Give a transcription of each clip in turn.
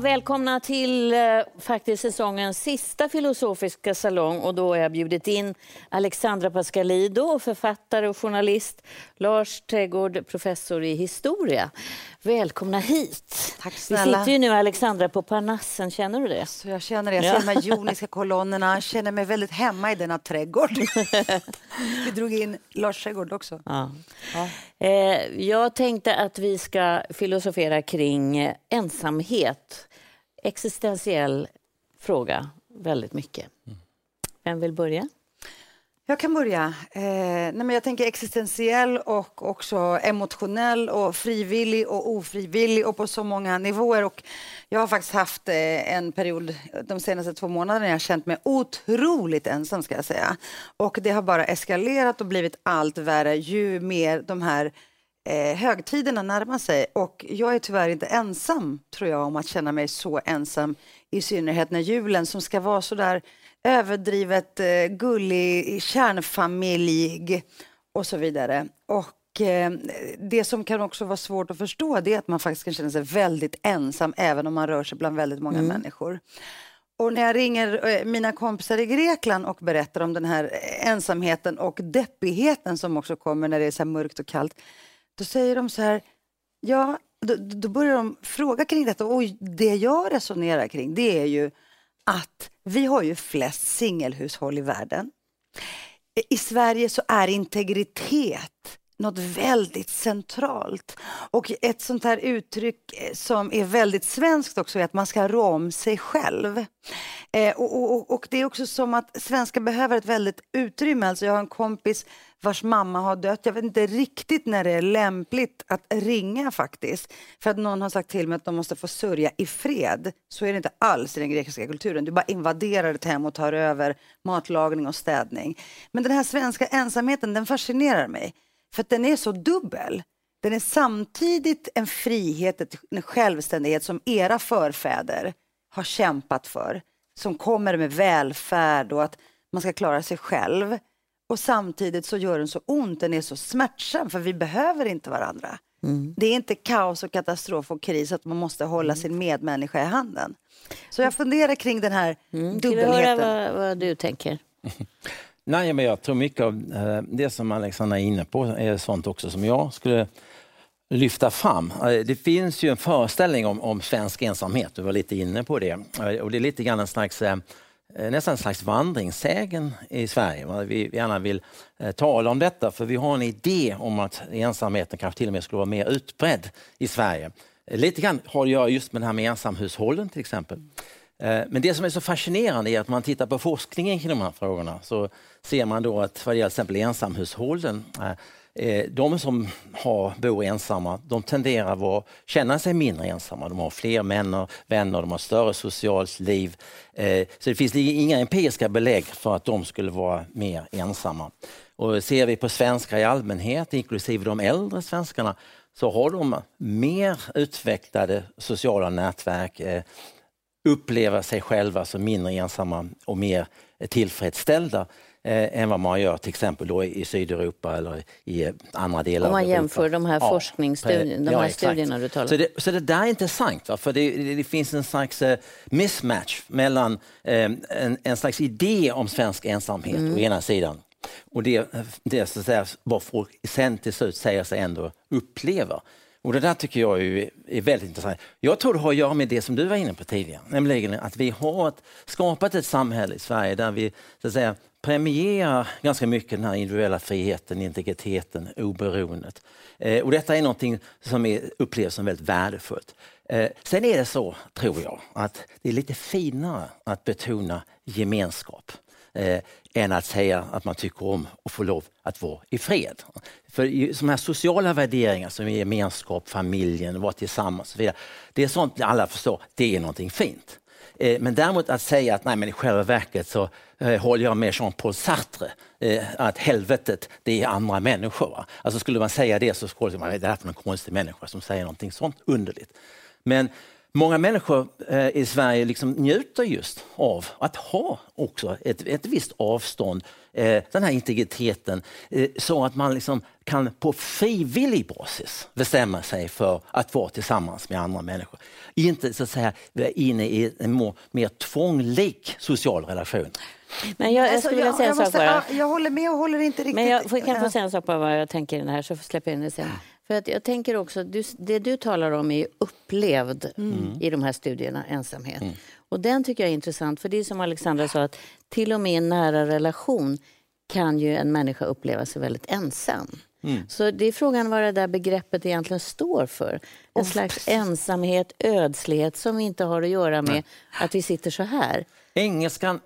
Välkomna till eh, faktiskt säsongens sista filosofiska salong och då har jag bjudit in Alexandra Pascalido, författare och journalist, Lars Trädgård, professor i historia. Välkomna hit. Tack snälla. Vi sitter ju nu Alexandra på Parnassen, känner du det? Så jag känner det. Jag ser de här joniska kolonnerna, känner mig väldigt hemma i denna trädgård. Vi drog in Lars trädgård också. Ja. Ja. Eh, jag tänkte att vi ska filosofera kring ensamhet. Existentiell fråga, väldigt mycket. Vem vill börja? Jag kan börja. Eh, nej men jag tänker existentiell och också emotionell och frivillig och ofrivillig och på så många nivåer. Och jag har faktiskt haft eh, en period de senaste två månaderna jag har känt mig otroligt ensam ska jag säga. Och det har bara eskalerat och blivit allt värre ju mer de här eh, högtiderna närmar sig. Och jag är tyvärr inte ensam tror jag om att känna mig så ensam i synnerhet när julen som ska vara så där överdrivet eh, gullig, kärnfamiljig och så vidare. Och eh, det som kan också vara svårt att förstå det är att man faktiskt kan känna sig väldigt ensam även om man rör sig bland väldigt många mm. människor. Och när jag ringer eh, mina kompisar i Grekland och berättar om den här ensamheten och deppigheten som också kommer när det är så mörkt och kallt, då säger de så här, ja, då, då börjar de fråga kring detta och det jag resonerar kring det är ju att vi har ju flest singelhushåll i världen. I Sverige så är integritet något väldigt centralt. Och ett sånt här uttryck eh, som är väldigt svenskt också är att man ska rå om sig själv. Eh, och, och, och, det är också som att svenskar behöver ett väldigt utrymme. Alltså jag har en kompis vars mamma har dött. Jag vet inte riktigt när det är lämpligt att ringa faktiskt. För att någon har sagt till mig att de måste få sörja i fred. Så är det inte alls i den grekiska kulturen. Du bara invaderar ett hem och tar över matlagning och städning. Men den här svenska ensamheten, den fascinerar mig. För att den är så dubbel. Den är samtidigt en frihet, en självständighet som era förfäder har kämpat för. Som kommer med välfärd och att man ska klara sig själv. Och samtidigt så gör den så ont, den är så smärtsam för vi behöver inte varandra. Mm. Det är inte kaos och katastrof och kris att man måste hålla mm. sin medmänniska i handen. Så jag funderar kring den här mm. dubbelheten. Vill du höra vad, vad du tänker? Nej, men jag tror mycket av eh, det som Alexandra är inne på är sånt också som jag skulle lyfta fram. Eh, det finns ju en föreställning om, om svensk ensamhet, du var lite inne på det. Eh, och det är lite grann en slags, nästan en slags vandringssägen i Sverige. Vi gärna vill tala om detta för vi har en idé om att ensamheten kanske till och med skulle vara mer utbredd i Sverige. Lite grann har att göra just med det här med ensamhushållen till exempel. Eh, men det som är så fascinerande är att man tittar på forskningen kring de här frågorna så ser man då att vad det gäller till exempel ensamhushållen eh, eh, de som har, bor ensamma, de tenderar att känna sig mindre ensamma. De har fler männer, vänner, de har större socialt liv. Så det finns inga empiriska belägg för att de skulle vara mer ensamma. Och ser vi på svenskar i allmänhet, inklusive de äldre svenskarna, så har de mer utvecklade sociala nätverk, uppleva sig själva som mindre ensamma och mer tillfredsställda eh, än vad man gör till exempel då i Sydeuropa eller i andra delar Om man av jämför de här ja, forskningsstudierna, de här ja, studierna du talar om. Så det, så det där är intressant, va? för det, det, finns en slags uh, mismatch mellan um, en, en, slags idé om svensk ensamhet mm. å ena sidan och det, det så att säga, vad folk sen till slut säger sig ändå uppleva. Och det där tycker jag är, är väldigt intressant. Jag tror det har att göra med det som du var inne på tidigare, nämligen att vi har ett, skapat ett samhälle i Sverige där vi så att säga, premierar ganska mycket den här individuella friheten, integriteten, oberoendet. Eh, och detta är någonting som är, upplevs som väldigt värdefullt. Eh, sen är det så, tror jag, att det är lite finare att betona gemenskap eh, än att säga att man tycker om att få lov att vara i fred. För de här sociala värderingar som gemenskap, familjen, vara tillsammans och så vidare, det är sånt alla förstår, det är någonting fint. Eh, men däremot att säga att nej, men i själva verket så eh, håller jag med Jean-Paul Sartre, eh, att helvetet det är andra människor. Va? Alltså skulle man säga det så skulle man, säga att det är för en konstig människa som säger någonting sånt underligt. Men Många människor eh, i Sverige liksom njuter just av att ha också ett, ett visst avstånd, eh, den här integriteten, eh, så att man liksom kan på frivillig basis bestämma sig för att vara tillsammans med andra människor. Inte så att säga inne i en mer, mer tvånglig social relation. Men jag, jag alltså, skulle vilja säga en sak bara. Jag håller med och håller inte riktigt... Men jag kan få säga en sak på vad jag tänker i den här, så släpper jag in det sen. För att jag tänker också, du, det du talar om är upplevd mm. i de här studierna, ensamhet. Mm. Och den tycker jag är intressant, för det är som Alexandra sa, att till och med i en nära relation kan ju en människa uppleva sig väldigt ensam. Mm. Så det är frågan vad det där begreppet egentligen står för. En oh, slags ensamhet, ödslighet som inte har att göra med Nej. att vi sitter så här. Engelskan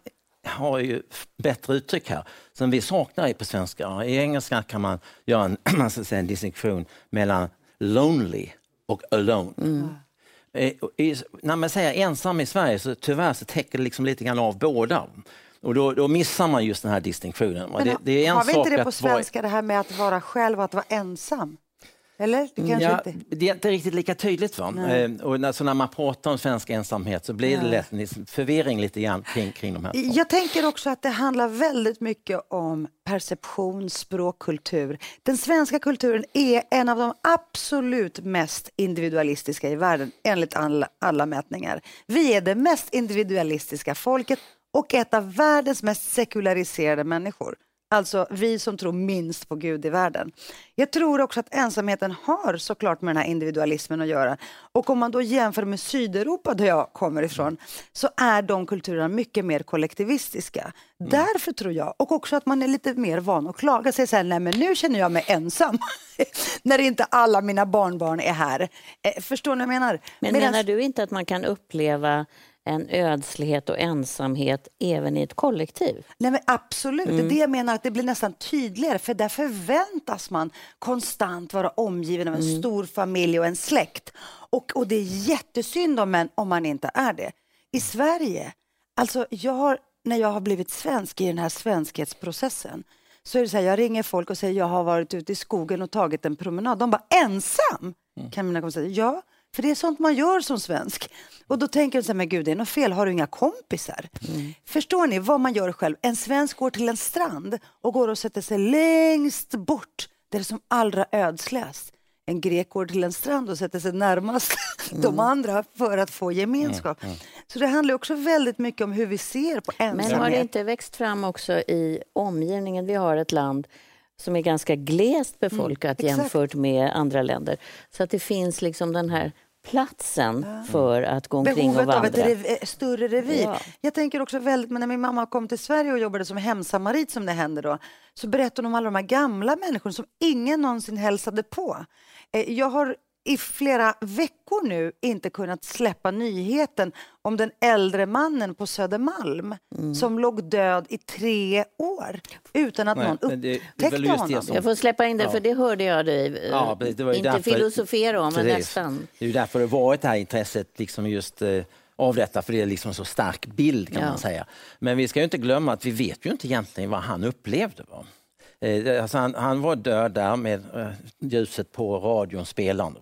har ju bättre uttryck här som vi saknar på svenska. I engelska kan man göra en, man ska säga, en distinktion mellan lonely och alone. Mm. Eh, I, när man säger ensam i Sverige så tyvärr så täcker det liksom lite grann av båda. Och då, då missar man just den här distinktionen. Det, det, är en har vi inte det på svenska, vara... det här med att vara själv och att vara ensam? Eller? Det, kanske ja, inte... det är inte riktigt lika tydligt. Va? Eh, och när, så när man pratar om svensk ensamhet så blir det lätt en förvirring lite grann kring, kring de här. Jag tänker också att det handlar väldigt mycket om perception, språk, kultur. Den svenska kulturen är en av de absolut mest individualistiska i världen enligt alla, alla mätningar. Vi är det mest individualistiska folket och ett av världens mest sekulariserade människor. Alltså vi som tror minst på Gud i världen. Jag tror också att ensamheten har såklart med den här individualismen att göra. Och om man då jämför med Sydeuropa där jag kommer ifrån så är de kulturerna mycket mer kollektivistiska. Mm. Därför tror jag, och också att man är lite mer van att klaga. Säga så här, nej men nu känner jag mig ensam. När inte alla mina barnbarn är här. Eh, förstår ni vad jag menar? Men Medans... menar du inte att man kan uppleva en ödslighet och ensamhet även i ett kollektiv. Nej, men absolut, mm. det jag menar, att det blir nästan tydligare för där förväntas man konstant vara omgiven av en mm. stor familj och en släkt. Och, och det är jättesynd om, en, om man inte är det. I Sverige, alltså jag har, när jag har blivit svensk i den här svenskhetsprocessen så är det så här, jag ringer folk och säger jag har varit ute i skogen och tagit en promenad. De bara ensam? Mm. Kan mina kompisar säga. Ja, för det är sånt man gör som svensk. Och då tänker jag så här, men gud det är något fel, har du inga kompisar? Mm. Förstår ni vad man gör själv? En svensk går till en strand och går och sätter sig längst bort där det är som allra ödsligast. En grek går till en strand och sätter sig närmast mm. de andra för att få gemenskap. Mm. mm. Så det handlar också väldigt mycket om hur vi ser på ensamhet. Men har det inte växt fram också i omgivningen? Vi har ett land som är ganska glest befolkat mm, jämfört med andra länder. Så att det finns liksom den här platsen ja. för att gå omkring Behovet och vandra. Behovet av ett rev större revir. Ja. Jag tänker också väldigt, men när min mamma kom till Sverige och jobbade som hemsamarit som det hände då, så berättade hon om alla de här gamla människorna som ingen någonsin hälsade på. Eh, jag har i flera veckor nu inte kunnat släppa nyheten om den äldre mannen på Södermalm mm. som låg död i tre år utan att Nej, någon upptäckte det, honom. Som... Jag får släppa in det, ja. för det hörde jag dig eh, ja, inte därför, filosofera om, men nästan. Det är ju därför det varit det här intresset liksom just eh, av detta, för det är liksom en så stark bild kan ja. man säga. Men vi ska ju inte glömma att vi vet ju inte egentligen vad han upplevde. Va? Eh, alltså han, han, var död där med eh, ljuset på radion spelande.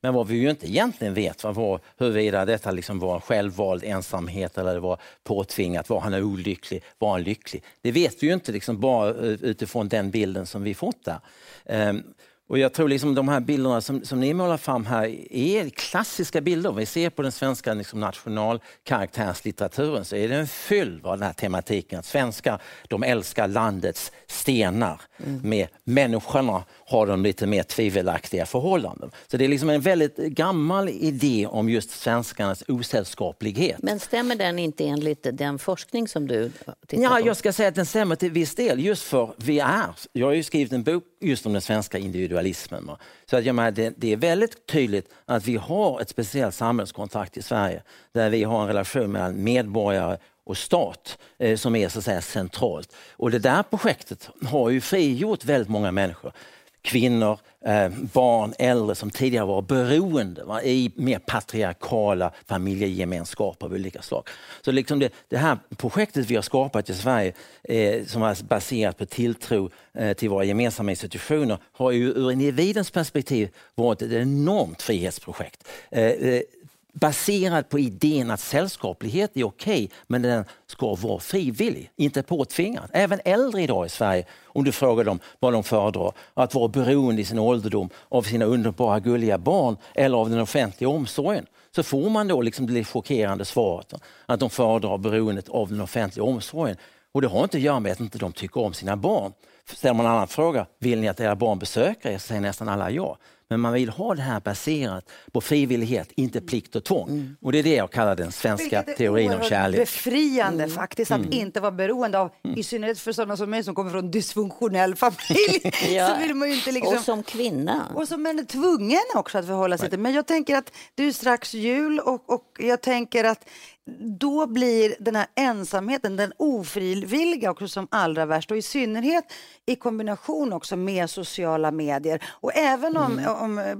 Men vad vi ju inte egentligen vet var huruvida detta liksom var självvald ensamhet eller det var påtvingat. Var han olycklig? Var han lycklig? Det vet vi ju inte liksom bara eh, utifrån den bilden som vi fått där. Ehm, och jag tror liksom de här bilderna som, som ni målar fram här är klassiska bilder. Om vi ser på den svenska liksom nationalkaraktärslitteraturen så är den fylld av den här tematiken. Svenskar de älskar landets stenar. Mm. Med människorna har de lite mer tvivelaktiga förhållanden. Så det är liksom en väldigt gammal idé om just svenskarnas osällskaplighet. Men stämmer den inte enligt den forskning som du tittar ja, Jag ska säga att den stämmer till viss del. Just för vi är, jag har ju skrivit en bok just om den svenska individualismen. Så att jag menar, det, det, är väldigt tydligt att vi har ett speciellt samhällskontrakt i Sverige där vi har en relation mellan medborgare och stat eh, som är så att säga centralt. Och det där projektet har ju frigjort väldigt många människor kvinnor, eh, barn, äldre som tidigare var beroende va, i mer patriarkala familjegemenskaper av olika slag. Så liksom det, det här projektet vi har skapat i Sverige eh, som är baserat på tilltro eh, till våra gemensamma institutioner har ju ur individens perspektiv varit ett enormt frihetsprojekt. Eh, eh, Baserad på idén att sällskaplighet är okej, okay, men den ska vara frivillig, inte påtvingad. Även äldre idag i Sverige, om du frågar dem vad de föredrar, att vara beroende i sin ålderdom av sina underbara gulliga barn eller av den offentliga omsorgen, så får man då liksom det chockerande svaret att de föredrar beroendet av den offentliga omsorgen. Och det har inte att göra med att inte de tycker om sina barn. Ställer man en annan fråga, vill ni att era barn besöker er? Så säger nästan alla ja. Men man vill ha det här baserat på frivillighet, inte plikt och tvång. Mm. Och det är det jag kallar den svenska teorin om kärlek. befriande mm. faktiskt att mm. inte vara beroende av, mm. i synnerhet för sådana som mig som kommer från dysfunktionell familj. ja. så vill man inte liksom... Och som kvinna. Och som man är tvungen också att förhålla sig till. Men jag tänker att det är strax jul och, och jag tänker att då blir den här ensamheten, den ofrivilliga också som allra värst och i synnerhet i kombination också med sociala medier. Och även om, mm. om eh,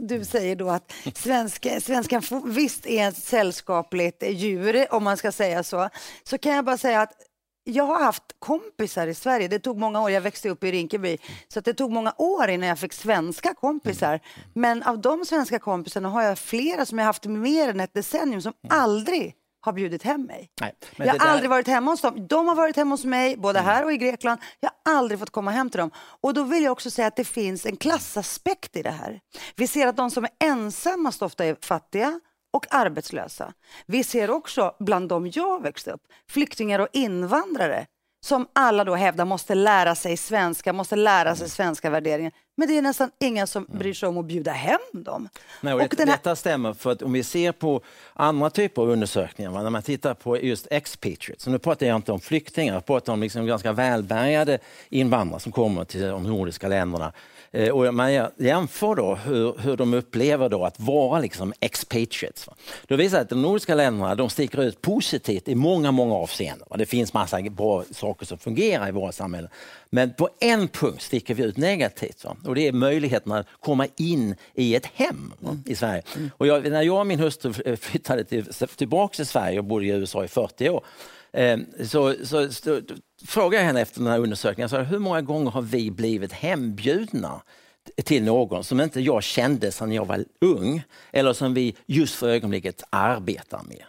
du säger då att svenska, svenskan visst är ett sällskapligt djur, om man ska säga så, så kan jag bara säga att jag har haft kompisar i Sverige. Det tog många år. Jag växte upp i Rinkeby, så det tog många år innan jag fick svenska kompisar. Mm. Men av de svenska kompisarna har jag flera som jag haft mer än ett decennium som mm. aldrig har bjudit hem mig. Nej, jag har där... aldrig varit hemma hos dem. De har varit hemma hos mig, både mm. här och i Grekland. Jag har aldrig fått komma hem till dem. Och då vill jag också säga att det finns en klassaspekt i det här. Vi ser att de som är ensammast ofta är fattiga och arbetslösa. Vi ser också bland de jag växte upp, flyktingar och invandrare som alla då hävdar måste lära sig svenska, måste lära sig svenska värderingar. Men det är nästan inga som mm. bryr sig om att bjuda hem dem. Nej, och, och det, här... Detta stämmer, för att om vi ser på andra typer av undersökningar, när man tittar på just expatriates, så nu pratar jag inte om flyktingar, jag pratar om liksom ganska välbärgade invandrare som kommer till de nordiska länderna Eh, och man jämför då hur, hur de upplever då att vara liksom expatriates. Då visar att de nordiska länderna de sticker ut positivt i många, många avseenden. Det finns massa bra saker som fungerar i våra samhällen. Men på en punkt sticker vi ut negativt och det är möjligheten att komma in i ett hem va? i Sverige. Och jag, när jag och min hustru flyttade till, tillbaka till Sverige och bodde i USA i 40 år eh, så, så, så frågade jag henne efter den här undersökningen, så hur många gånger har vi blivit hembjudna till någon som inte jag kände sedan jag var ung eller som vi just för ögonblicket arbetar med.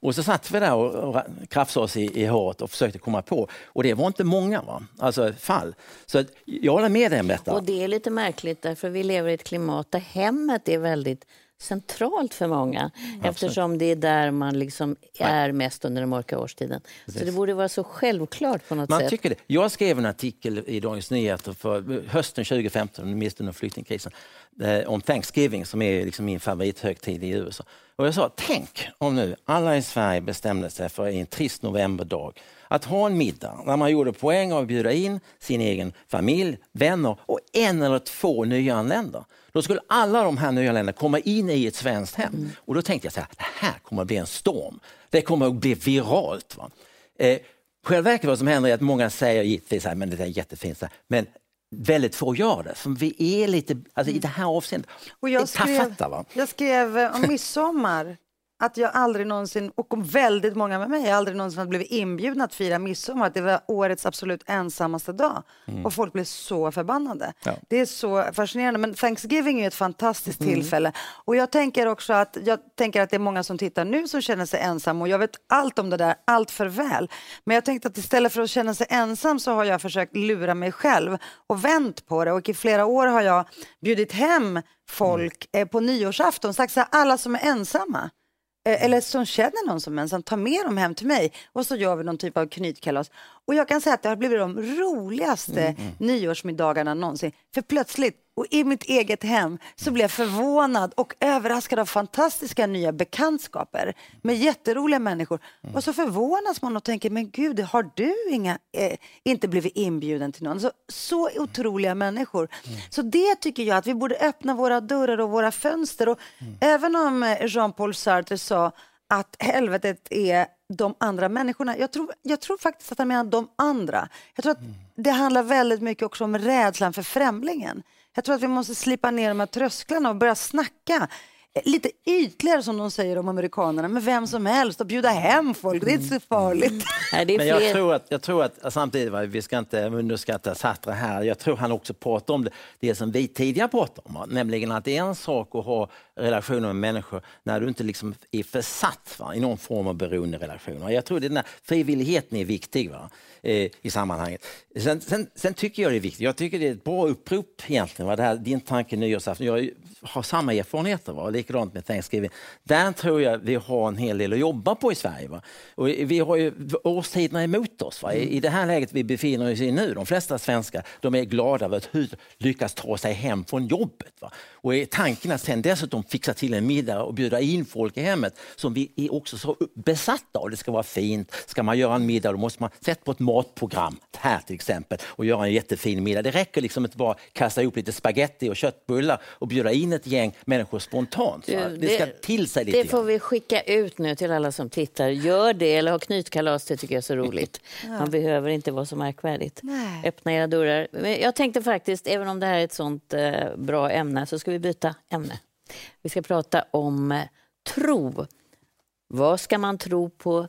Och så satt vi där och, krafsade oss i, i håret och försökte komma på. Och det var inte många va? Alltså, fall. Så jag håller med dig om detta. Och det är lite märkligt därför vi lever i ett klimat där hemmet är väldigt centralt för många Absolut. eftersom det är där man liksom är mest under den mörka årstiden. Precis. Så det borde vara så självklart på något man sätt. Tycker det. Jag skrev en artikel i Dagens Nyheter för hösten 2015, mitt under flyktingkrisen, eh, om Thanksgiving som är liksom min favorithögtid i USA. Och jag sa, tänk om nu alla i Sverige bestämde sig för en trist novemberdag att ha en middag där man gjorde poäng av att bjuda in sin egen familj, vänner och en eller två nyanlända. Då skulle alla de här nyanlända komma in i ett svenskt hem. Mm. Och då tänkte jag så här, det här kommer att bli en storm. Det kommer att bli viralt. Va? Eh, själva verket vad som händer är att många säger givetvis att det är jättefint, men väldigt få gör det. För vi är lite, alltså i det här avseendet, och jag skrev, tafatta, va? Jag skrev om midsommar att jag aldrig någonsin, och väldigt många med mig, aldrig någonsin har blivit inbjudna att fira midsommar. Att det var årets absolut ensammaste dag. Mm. Och folk blev så förbannade. Ja. Det är så fascinerande. Men Thanksgiving är ett fantastiskt mm. tillfälle. Och jag tänker också att, jag tänker att det är många som tittar nu som känner sig ensamma. Och jag vet allt om det där, allt för väl. Men jag tänkte att istället för att känna sig ensam så har jag försökt lura mig själv och vänt på det. Och i flera år har jag bjudit hem folk mm. på nyårsafton, sagt så här, alla som är ensamma Eh, Eh, eller som känner någon som ensam, ta med dem hem till mig och så gör vi någon typ av knytkalas. Och jag kan säga att det har blivit de roligaste mm, mm. nyårsmiddagarna någonsin. För plötsligt, och i mitt eget hem, så blev jag förvånad och överraskad av fantastiska nya bekantskaper med jätteroliga människor. Mm. Och så förvånas man och tänker, men gud, har du inga, eh, inte blivit inbjuden till någon? Så, så otroliga människor. Mm. Så det tycker jag att vi borde öppna våra dörrar och våra fönster. Och mm. Även om eh, Jean-Paul Sartre sa att helvetet är de andra människorna. Jag tror, jag tror faktiskt att han menar de andra. Jag tror att mm. det handlar väldigt mycket också om rädslan för främlingen. Jag tror att vi måste slipa ner de här trösklarna och börja snacka lite ytligare som de säger om amerikanerna, med vem som helst och bjuda hem folk. Det är inte så farligt. Mm. Nej, Men jag tror att, jag tror att samtidigt, vi ska inte underskatta Sartre här, jag tror han också pratar om det, det som vi tidigare pratade om, nämligen att det är en sak att ha relationer med människor när du inte liksom är försatt va, i någon form av beroenderelation. Jag tror att den här frivilligheten är viktig. Va? Eh, i sammanhanget. Sen, sen, sen, tycker jag det är viktigt, jag tycker det är ett bra upprop egentligen, va? Det här, din tanke nyårsafton. Jag har samma erfarenheter, va? likadant med Thanksgiving. Där tror jag vi har en hel del att jobba på i Sverige. Va? Och vi har ju årstiderna emot oss. Va? I, I det här läget vi befinner oss i nu, de flesta svenskar, de är glada över att lyckas ta sig hem från jobbet. Va? Och är tanken att sen dessutom fixa till en middag och bjuda in folk i hemmet som vi är också så besatta av. Det ska vara fint. Ska man göra en middag då måste man sätta på ett matprogram här till exempel och göra en jättefin middag. Det räcker liksom inte bara kasta ihop lite spaghetti och köttbullar och bjuda in ett gäng människor spontant. Du, det, ska till sig lite Det får vi skicka ut nu till alla som tittar. Gör det eller ha knytkalas, det tycker jag är så roligt. ja. Man behöver inte vara så märkvärdigt. Nej. Öppna era dörrar. Jag tänkte faktiskt, även om det här är ett sånt eh, bra ämne, så ska vi byta ämne. Vi ska prata om eh, tro. Vad ska man tro på?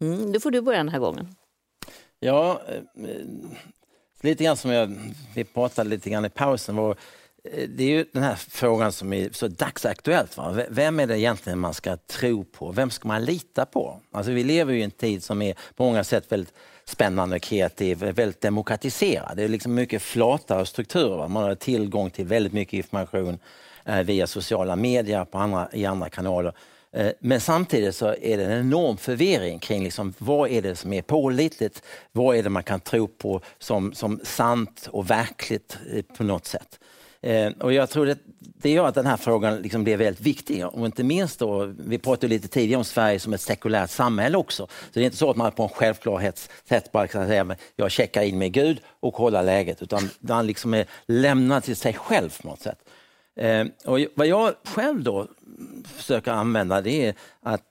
Mm, då får du börja den här gången. Ja, eh, lite grann som jag, vi pratade lite grann i pausen. Var, eh, det är ju den här frågan som är så dagsaktuellt. Va? Vem är det egentligen man ska tro på? Vem ska man lita på? Alltså vi lever ju i en tid som är på många sätt väldigt spännande, kreativ, eh, väldigt demokratiserad. Det är liksom mycket flatare strukturer. Va? Man har tillgång till väldigt mycket information eh, via sociala medier på andra, i andra kanaler. Eh, men samtidigt så är det en enorm förvirring kring liksom, vad är det som är pålitligt? Vad är det man kan tro på som, som sant och verkligt eh, på något sätt? Eh, och jag tror att det gör att den här frågan liksom blir väldigt viktig. Och inte minst då, vi pratade lite tidigare om Sverige som ett sekulärt samhälle också. Så det är inte så att man på en självklarhetssätt bara kan säga att jag checkar in med Gud och kollar läget, utan man liksom är lämnad till sig själv på något sätt. Eh, och vad jag själv då försöker använda det är att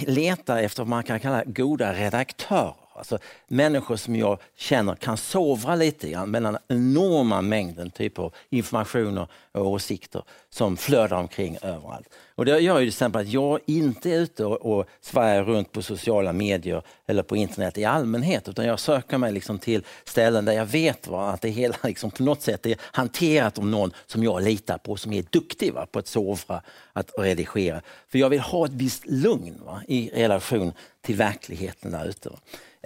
leta efter vad man kan kalla goda redaktörer. Alltså människor som jag känner kan sovra lite grann mellan enorma mängden typer av informationer och åsikter som flödar omkring överallt. Och det gör ju till exempel att jag inte är ute och, och svajar runt på sociala medier eller på internet i allmänhet utan jag söker mig liksom till ställen där jag vet va, att det hela liksom på något sätt är hanterat av någon som jag litar på som är duktig va, på att sovra, att redigera. För jag vill ha ett visst lugn va, i relation till verkligheten där ute.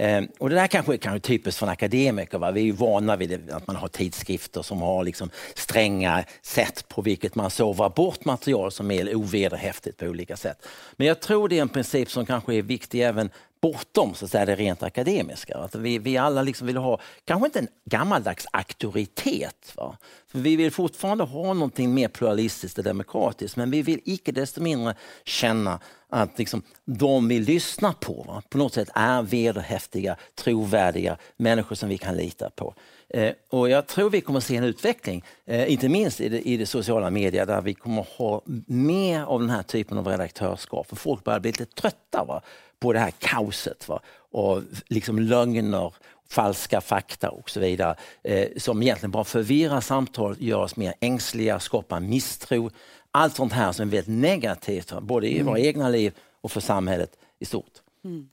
Eh, och det där kanske är kanske typiskt för en akademiker. Va? Vi är ju vana vid det, att man har tidskrifter som har liksom stränga sätt på vilket man sovar bort material som är ovederhäftigt på olika sätt. Men jag tror det är en princip som kanske är viktig även bortom så att säga, det rent akademiska. Att vi, vi alla liksom vill ha, kanske inte en gammaldags auktoritet. Va? För vi vill fortfarande ha någonting mer pluralistiskt och demokratiskt men vi vill icke desto mindre känna att liksom, de vi lyssnar på va? på något sätt är vederhäftiga, trovärdiga människor som vi kan lita på. Eh, och jag tror vi kommer se en utveckling, eh, inte minst i det, i det sociala medier där vi kommer ha mer av den här typen av redaktörskap. För folk börjar bli lite trötta va? på det här kaoset va? och liksom lögner, falska fakta och så vidare eh, som egentligen bara förvirrar samtalet, gör oss mer ängsliga, skapar misstro. Allt sånt här som är väldigt negativt, både i mm. våra egna liv och för samhället i stort. Mm.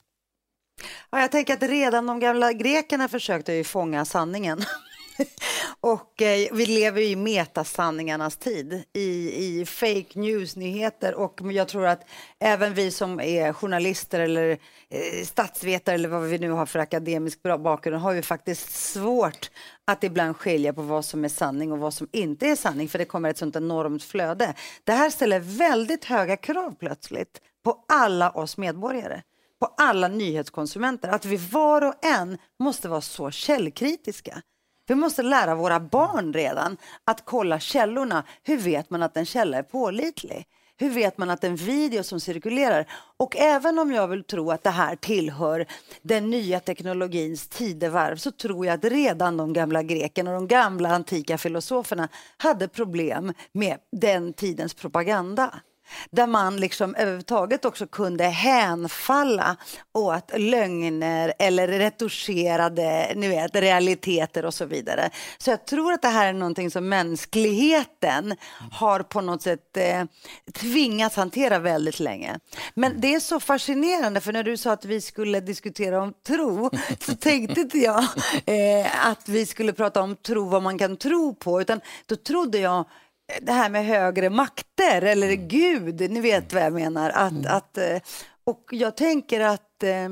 Ja, jag tänker att redan de gamla grekerna försökte ju fånga sanningen. och eh, vi lever i metasanningarnas tid, i, i fake news-nyheter och jag tror att även vi som är journalister eller eh, statsvetare eller vad vi nu har för akademisk bakgrund har ju faktiskt svårt att ibland skilja på vad som är sanning och vad som inte är sanning för det kommer ett sånt enormt flöde. Det här ställer väldigt höga krav plötsligt på alla oss medborgare på alla nyhetskonsumenter att vi var och en måste vara så källkritiska. Vi måste lära våra barn redan att kolla källorna. Hur vet man att en källa är pålitlig? Hur vet man att en video som cirkulerar och även om jag vill tro att det här tillhör den nya teknologins tidevarv så tror jag att redan de gamla grekerna och de gamla antika filosoferna hade problem med den tidens propaganda där man liksom överhuvudtaget också kunde hänfalla åt lögner eller retuscherade ni vet, realiteter och så vidare. Så jag tror att det här är någonting som mänskligheten har på något sätt eh, tvingats hantera väldigt länge. Men det är så fascinerande för när du sa att vi skulle diskutera om tro så tänkte inte jag eh, att vi skulle prata om tro, vad man kan tro på, utan då trodde jag det här med högre makter eller mm. Gud, ni vet vad jag menar. Att, mm. att, eh, och jag tänker att eh,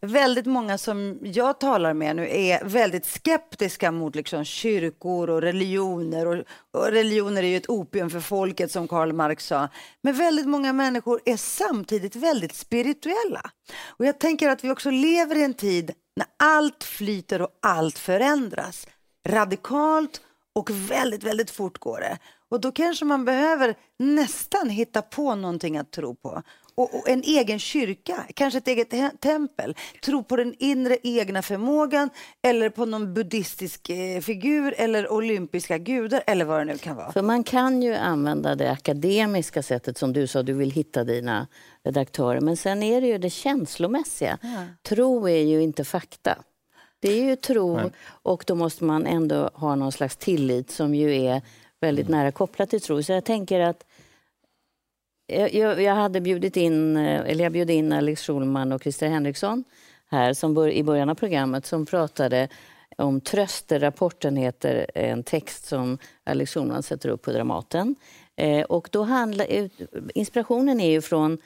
väldigt många som jag talar med nu är väldigt skeptiska mot liksom kyrkor och religioner. Och, och religioner är ju ett opium för folket som Karl Marx sa. Men väldigt många människor är samtidigt väldigt spirituella. Och jag tänker att vi också lever i en tid när allt flyter och allt förändras. Radikalt och väldigt, väldigt fort går det. Och då kanske man behöver nästan hitta på någonting att tro på. Och, och, en egen kyrka, kanske ett eget tempel. Tro på den inre egna förmågan eller på någon buddhistisk eh, figur eller olympiska gudar eller vad det nu kan vara. För man kan ju använda det akademiska sättet som du sa, du vill hitta dina redaktörer. Men sen är det ju det känslomässiga. Ja. Tro är ju inte fakta. Det är ju tro Nej. och då måste man ändå ha någon slags tillit som ju är väldigt mm. nära kopplat till tro. Så jag tänker att jag, jag, hade bjudit in, eller jag bjöd in Alex Schulman och Christer Henriksson här som bör, i början av programmet som pratade om tröster. Rapporten heter en text som Alex Schulman sätter upp på Dramaten. Eh, och då handlar, inspirationen är ju från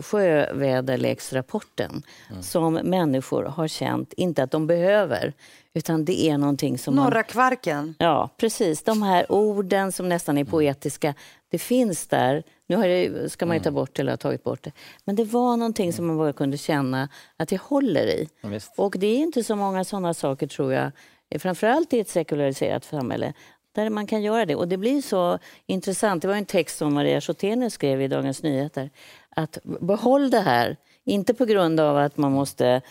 sjöväderleksrapporten mm. som människor har känt, inte att de behöver, utan det är någonting som... Norra man, kvarken. Ja, precis. De här orden som nästan är mm. poetiska, det finns där. Nu har det, ska man ju ta mm. bort eller ha tagit bort det. Men det var någonting som man bara kunde känna att det håller i. Ja, och det är inte så många sådana saker tror jag, framförallt i ett sekulariserat samhälle, där man kan göra det. Och det blir så intressant. Det var en text som Maria Chotenius skrev i Dagens Nyheter. Att behåll det här, inte på grund av att man måste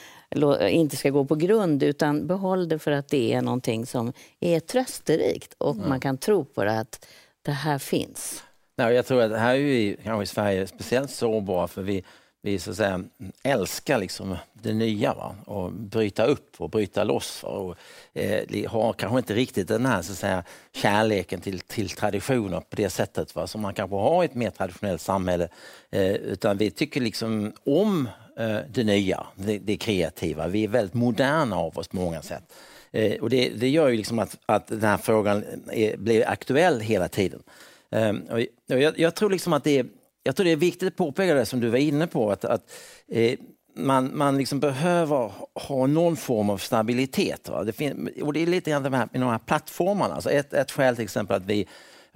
inte ska gå på grund utan behåll det för att det är någonting som är trösterikt och mm. man kan tro på det att det här finns. Nej, jag tror att här är vi kanske i Sverige speciellt sårbara för vi, vi så att säga, älskar liksom det nya va? och bryta upp och bryta loss. Va? Och, eh, har kanske inte riktigt den här så att säga, kärleken till, till traditioner på det sättet va? som man kanske har i ett mer traditionellt samhälle. Eh, utan vi tycker liksom om eh, det nya, det, det, kreativa. Vi är väldigt moderna av oss på många sätt. Eh, och det, det, gör ju liksom att, att den här frågan är, blir aktuell hela tiden. Eh, och jag, jag tror liksom att det är jag tror det är viktigt att påpeka det som du var inne på, att, att eh, man, man liksom behöver ha någon form av stabilitet. Va? Det fin- och det är lite grann de här, de här plattformarna. Alltså ett, ett skäl till exempel att vi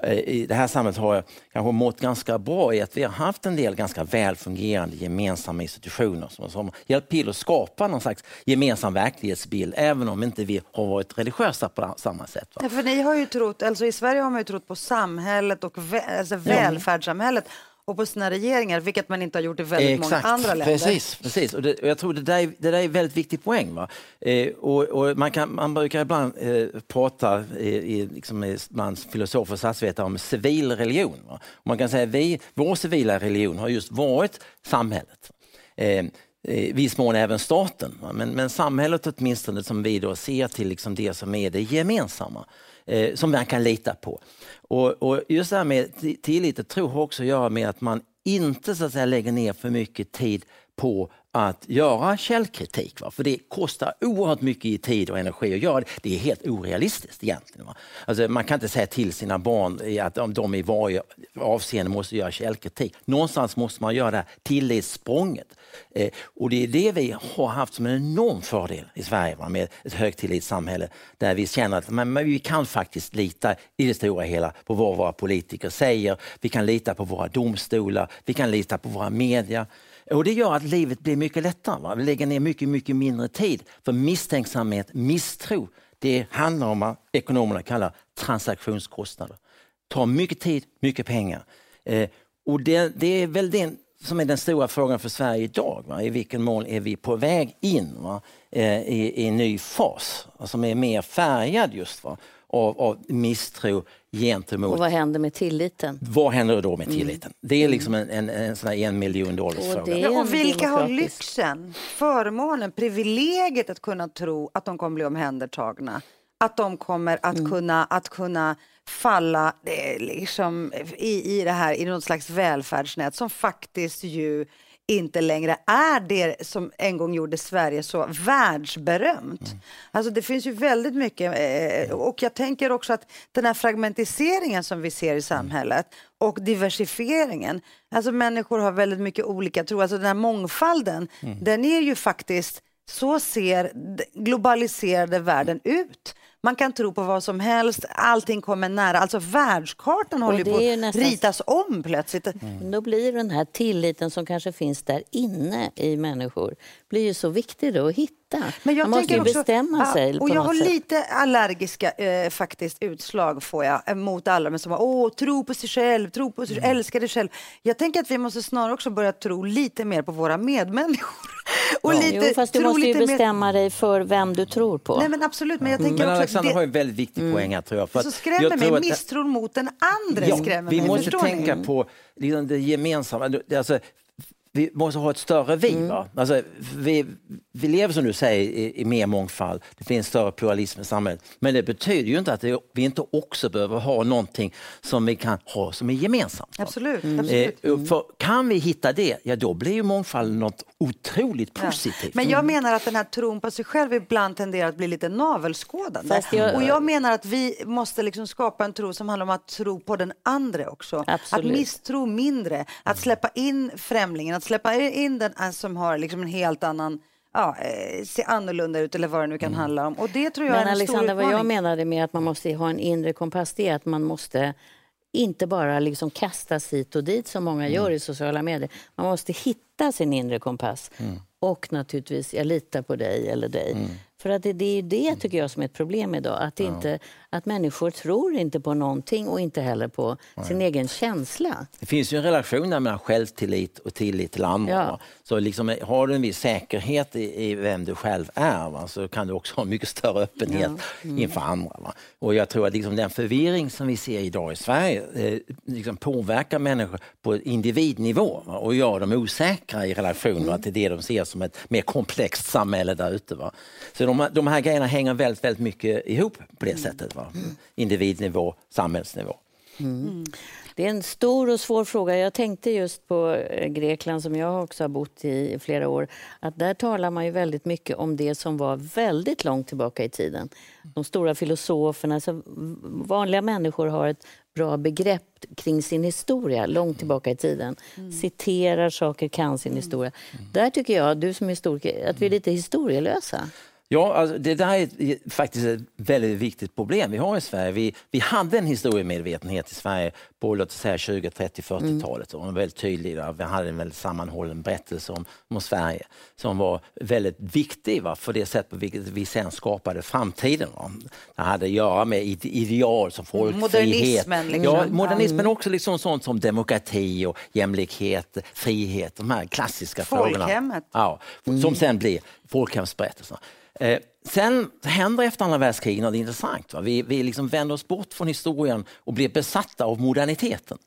eh, i det här samhället har kanske mått ganska bra i att vi har haft en del ganska väl fungerande gemensamma institutioner som, som hjälpt till att skapa någon slags gemensam verklighetsbild även om inte vi har varit religiösa på samma sätt. Va? Ja, för ni har ju trott, alltså i Sverige har man ju trott på samhället och vä- alltså välfärdssamhället och på sina regeringar, vilket man inte har gjort i väldigt många andra länder. Precis, precis. Och, det, och jag tror det där, är, det där är en väldigt viktig poäng. Va? Eh, och, och man, kan, man brukar ibland eh, prata i, i, liksom, bland filosofer och statsvetare om civil religion. Va? Man kan säga att vi, vår civila religion har just varit samhället. Eh, i viss mån även staten. Va? Men, men samhället åtminstone som vi då ser till liksom det som är det gemensamma eh, som man kan lita på. Och, och just det här med tillit och tro har också att göra med att man inte så att säga, lägger ner för mycket tid på att göra källkritik. Va? För det kostar oerhört mycket i tid och energi att göra det. Det är helt orealistiskt egentligen. Va? Alltså, man kan inte säga till sina barn att om de i varje avseende måste göra källkritik. Någonstans måste man göra det här tillitssprånget. Eh, och det är det vi har haft som en enorm fördel i Sverige va? med ett högtillitssamhälle där vi känner att men, men vi kan faktiskt lita i det stora hela på vad våra politiker säger. Vi kan lita på våra domstolar, vi kan lita på våra media. Och det gör att livet blir mycket lättare. Va? Vi lägger ner mycket, mycket mindre tid. För misstänksamhet, misstro, det handlar om vad ekonomerna kallar transaktionskostnader. tar mycket tid, mycket pengar. Eh, och det, det är väl den som är den stora frågan för Sverige idag. Va? I vilken mån är vi på väg in va? Eh, i, i en ny fas som är mer färgad just va? Av, av misstro gentemot Och vad händer med tilliten? vad händer då med tilliten? Det är liksom en, en, en sån här en miljon dollars Och fråga. och vilka har lyxen, förmånen, privilegiet att kunna tro att de kommer bli omhändertagna? Att de kommer att, Mm. kunna, att kunna falla eh, liksom, i, i det här i något slags välfärdsnät som faktiskt ju inte längre är det som en gång gjorde Sverige så världsberömt. Alltså det finns ju väldigt mycket eh, och jag tänker också att den här fragmentiseringen som vi ser i samhället och diversifieringen, alltså människor har väldigt mycket olika tro, alltså den här mångfalden, den är ju faktiskt, så ser globaliserade världen ut. Man kan tro på vad som helst, allting kommer nära. Alltså världskartan håller på att nästan- ritas om plötsligt. Men Då blir den här tilliten som kanske finns där inne i människor blir ju så viktig då att hitta. Men jag Man måste ju också- bestämma ja, sig Och jag har sätt. lite allergiska eh, faktiskt utslag får jag eh, mot alla men som har, åh, tro på sig själv, tro på sig, Mm. älska dig själv. Jag tänker att vi måste snarare också börja tro lite mer på våra medmänniskor. Och lite, Jo, fast du måste ju lite mer- bestämma dig för vem du tror på. Nej men absolut, men jag tänker Men också Alexander att har ju det, en väldigt viktig poäng här tror jag. För så skrämmer jag mig, att- misstron mot den andra Ja, skrämmer vi mig. måste förstår tänka ni? på liksom det gemensamma. Det- Alltså, vi måste ha ett större vi. Mm. Va? Alltså, vi, vi lever som du säger i, i mer mångfald. Det finns större pluralism i samhället. Men det betyder ju inte att det, vi inte också behöver ha någonting som vi kan ha som är gemensamt. Absolut, Mm. absolut. Eh, för kan vi hitta det, ja då blir ju mångfalden något otroligt Ja. positivt. Men jag menar att den här tron på sig själv ibland tenderar att bli lite navelskådande. Fast jag- Och jag menar att vi måste liksom skapa en tro som handlar om att tro på den andra också. Absolut. Att misstro mindre, att släppa in främlingen, att släppa in den som har liksom en helt annan Ja, eh, ser annorlunda ut eller vad det nu kan handla om. Och det tror jag Men är en Alexander, stor vad jag utmaning. menade med att man måste ha en inre kompass, det är att man måste inte bara liksom kastas hit och dit som många gör i sociala medier. Man måste hitta sin inre kompass. Och naturligtvis, jag litar på dig eller dig. För att det, det är det tycker jag som är ett problem idag. Att, inte, att människor tror inte på någonting och inte heller på sin egen känsla. Det finns ju en relation där mellan självtillit och tillit till andra. Ja. Så liksom, har du en viss säkerhet i, i vem du själv är va? så kan du också ha mycket större öppenhet inför andra. Va? Och jag tror att liksom den förvirring som vi ser idag i Sverige eh, liksom påverkar människor på individnivå va? och gör dem osäkra i relation va? till det de ser som ett mer komplext samhälle där ute. Så de, de här grejerna hänger väldigt, väldigt mycket ihop på det sättet. Va? Individnivå, samhällsnivå. Det är en stor och svår fråga. Jag tänkte just på eh, Grekland som jag också har bott i i flera år. Att där talar man ju väldigt mycket om det som var väldigt långt tillbaka i tiden. De stora filosoferna, så vanliga människor har ett bra begrepp kring sin historia långt tillbaka i tiden. Mm. Citerar saker, kan sin historia. Där tycker jag, du som historiker, att vi är lite historielösa. Ja, alltså, det där är faktiskt ett väldigt viktigt problem vi har i Sverige. Vi, vi hade en historiemedvetenhet i Sverige på låt säga 20, 30, 40-talet. Mm. väldigt tydlig. Vi hade en väldigt sammanhållen berättelse om, om Sverige som var väldigt viktig va, för det sätt på vilket vi sen skapade framtiden. Va. Det hade att göra med ideal som folkfrihet. Modernismen. Liksom. Ja, modernismen mm. också liksom sånt som demokrati och jämlikhet, frihet. De här klassiska Folkhemmet. frågorna. Ja, som mm. sen blir folkhemsberättelserna. Eh, sen händer efter andra världskriget något intressant. Va? Vi, vi liksom vänder oss bort från historien och blir besatta av moderniteten.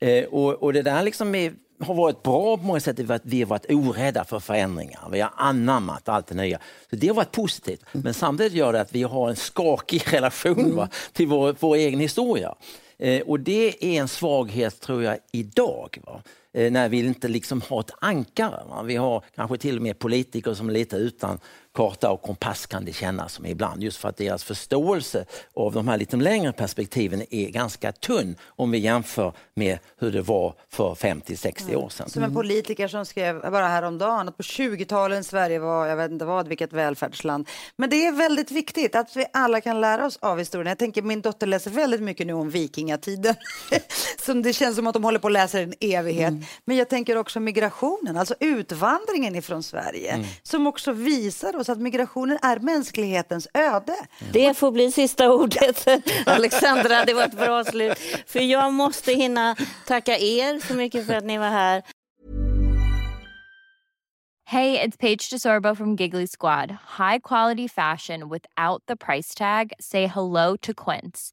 Eh, och, och, det där liksom är, har varit bra på många sätt, att vi har varit orädda för förändringar. Vi har anammat allt det nya. Så det har varit positivt. Men samtidigt gör det att vi har en skakig relation va, till vår, vår egen historia. Eh, och det är en svaghet tror jag idag. Va? Eh, när vi inte liksom har ett ankare. Va? Vi har kanske till och med politiker som är lite utan karta och kompass kan det kännas som ibland. Just för att deras förståelse av de här lite längre perspektiven är ganska tunn om vi jämför med hur det var för 50-60 år sedan. Som en politiker som skrev bara häromdagen att på 20-talet Sverige var, jag vet inte vad, vilket välfärdsland. Men det är väldigt viktigt att vi alla kan lära oss av historien. Jag tänker min dotter läser väldigt mycket nu om vikingatiden. som det känns som att de håller på att läsa en evighet. Mm. Men jag tänker också migrationen, alltså utvandringen ifrån Sverige, mm. som också visar oss att migrationen är mänsklighetens öde. Det får bli sista ordet, Alexandra. Det var ett bra slut. För jag måste hinna tacka er så mycket för att ni var här. Hey, it's Paige DeSorbo from Giggly Squad. High quality fashion without the price tag. Say hello to Quince.